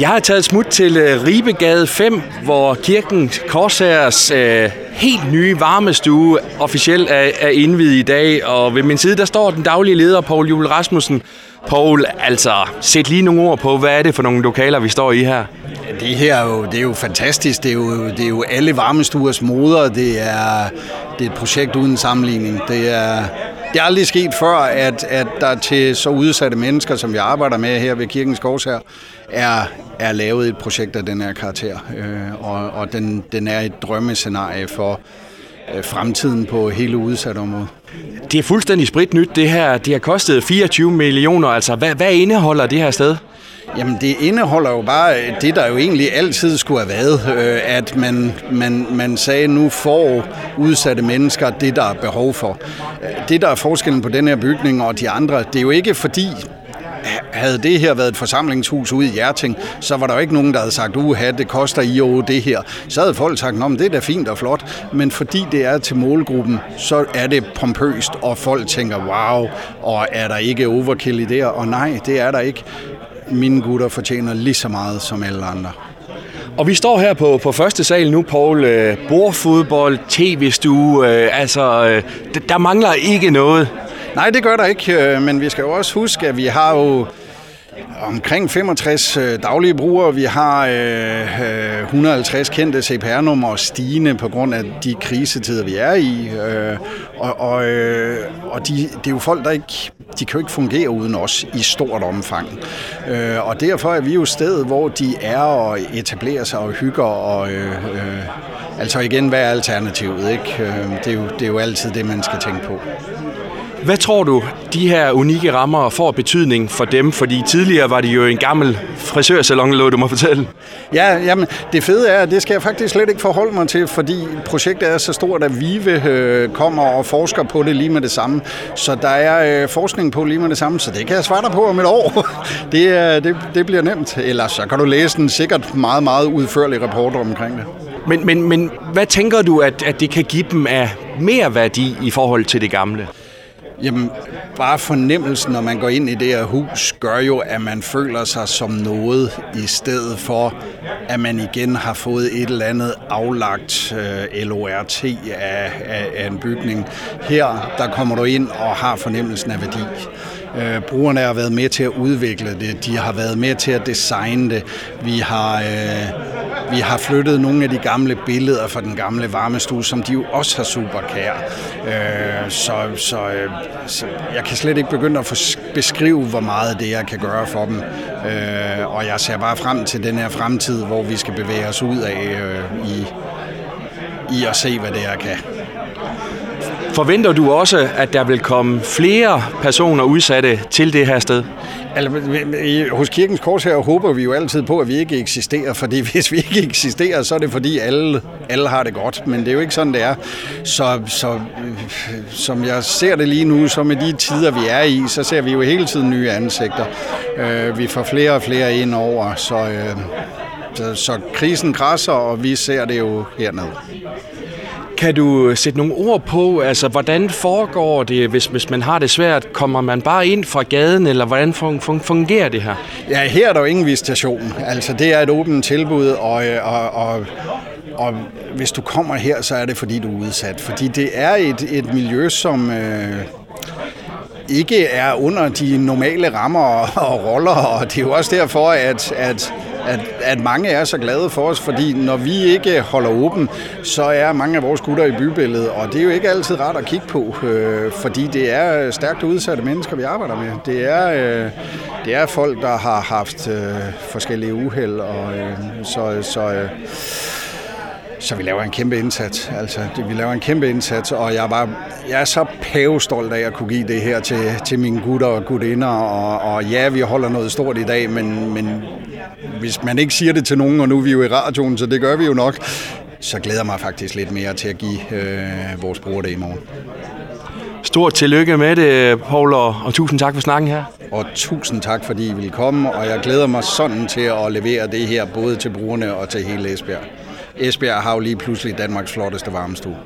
Jeg har taget smut til øh, Ribegade 5, hvor kirken Korsærs øh, helt nye varmestue officielt er, er indvidet i dag. Og ved min side, der står den daglige leder, Poul Jule Rasmussen. Poul, altså, sæt lige nogle ord på, hvad er det for nogle lokaler, vi står i her? Det her er jo, det er jo fantastisk. Det er jo, det er jo alle varmestuers moder. Det er, det er et projekt uden sammenligning. Det er, det er aldrig sket før, at, at der til så udsatte mennesker, som vi arbejder med her ved Kirkens her, er, er lavet et projekt af den her karakter. Øh, og og den, den er et drømmescenarie for øh, fremtiden på hele område. Det er fuldstændig spritnyt det her. Det har kostet 24 millioner. Altså, hvad, hvad indeholder det her sted? Jamen det indeholder jo bare det, der jo egentlig altid skulle have været, øh, at man, man, man sagde, nu får udsatte mennesker det, der er behov for. Øh, det, der er forskellen på den her bygning og de andre, det er jo ikke fordi, havde det her været et forsamlingshus ude i Hjerting, så var der jo ikke nogen, der havde sagt, uha, det koster I jo det her. Så havde folk sagt, det er da fint og flot, men fordi det er til målgruppen, så er det pompøst, og folk tænker, wow, og er der ikke overkill i det Og nej, det er der ikke mine gutter fortjener lige så meget som alle andre. Og vi står her på, på første sal nu, Paul. Øh, bordfodbold, tv-stue, øh, altså, øh, der mangler ikke noget. Nej, det gør der ikke, øh, men vi skal jo også huske, at vi har jo omkring 65 øh, daglige brugere. Vi har øh, øh, 150 kendte CPR-numre stigende på grund af de krisetider, vi er i. Og og, og de, det er jo folk, der ikke de kan jo ikke fungere uden os i stort omfang. Øh, og derfor er vi jo stedet, hvor de er og etablerer sig og hygger. Og, øh, øh, altså igen, hvad er alternativet? Ikke? Øh, det, er jo, det er jo altid det, man skal tænke på. Hvad tror du, de her unikke rammer får betydning for dem? Fordi tidligere var det jo en gammel frisørsalon, lå du mig fortælle. Ja, jamen, det fede er, at det skal jeg faktisk slet ikke forholde mig til, fordi projektet er så stort, at Vive øh, kommer og forsker på det lige med det samme. Så der er øh, forskning på lige med det samme, så det kan jeg svare dig på om et år. det, øh, det, det bliver nemt. Ellers så kan du læse en sikkert meget, meget udførlig rapport omkring det. Men, men, men hvad tænker du, at, at det kan give dem af mere værdi i forhold til det gamle? Jamen, bare fornemmelsen, når man går ind i det her hus, gør jo, at man føler sig som noget, i stedet for, at man igen har fået et eller andet aflagt øh, LORT af, af, af en bygning. Her, der kommer du ind og har fornemmelsen af værdi. Øh, brugerne har været med til at udvikle det, de har været med til at designe det. Vi har, øh, vi har flyttet nogle af de gamle billeder fra den gamle varmestue, som de jo også har super kær. Øh, så, så, øh, så jeg kan slet ikke begynde at beskrive, hvor meget det jeg kan gøre for dem. Øh, og jeg ser bare frem til den her fremtid, hvor vi skal bevæge os ud af øh, i, i at se, hvad det er kan. Forventer du også, at der vil komme flere personer udsatte til det her sted? Altså, hos Kirkens Kors her håber vi jo altid på, at vi ikke eksisterer, fordi hvis vi ikke eksisterer, så er det fordi alle, alle har det godt, men det er jo ikke sådan, det er. Så, så som jeg ser det lige nu, så med de tider, vi er i, så ser vi jo hele tiden nye ansigter. Øh, vi får flere og flere ind over, så, øh, så, så krisen græsser, og vi ser det jo hernede. Kan du sætte nogle ord på, altså hvordan foregår det, hvis, hvis man har det svært? Kommer man bare ind fra gaden, eller hvordan fungerer det her? Ja, her er der jo ingen visitation. Altså det er et åbent tilbud, og, og, og, og hvis du kommer her, så er det fordi, du er udsat. Fordi det er et, et miljø, som... Øh, ikke er under de normale rammer og, og roller, og det er jo også derfor, at, at at, at mange er så glade for os, fordi når vi ikke holder åben, så er mange af vores gutter i bybilledet, og det er jo ikke altid rart at kigge på, øh, fordi det er stærkt udsatte mennesker, vi arbejder med. Det er, øh, det er folk, der har haft øh, forskellige uheld, og øh, så, så øh, så vi laver en kæmpe indsats. Altså, vi laver en kæmpe indsats, og jeg er, bare, jeg er så pavestolt af at kunne give det her til, til mine gutter og gutinder. Og, og ja, vi holder noget stort i dag, men, men hvis man ikke siger det til nogen, og nu er vi jo i radioen, så det gør vi jo nok, så glæder mig faktisk lidt mere til at give øh, vores brugere det i morgen. Stort tillykke med det, Paul, og, og tusind tak for snakken her. Og tusind tak, fordi I ville komme, og jeg glæder mig sådan til at levere det her, både til brugerne og til hele Esbjerg. Esbjerg har jo lige pludselig Danmarks flotteste varmestue.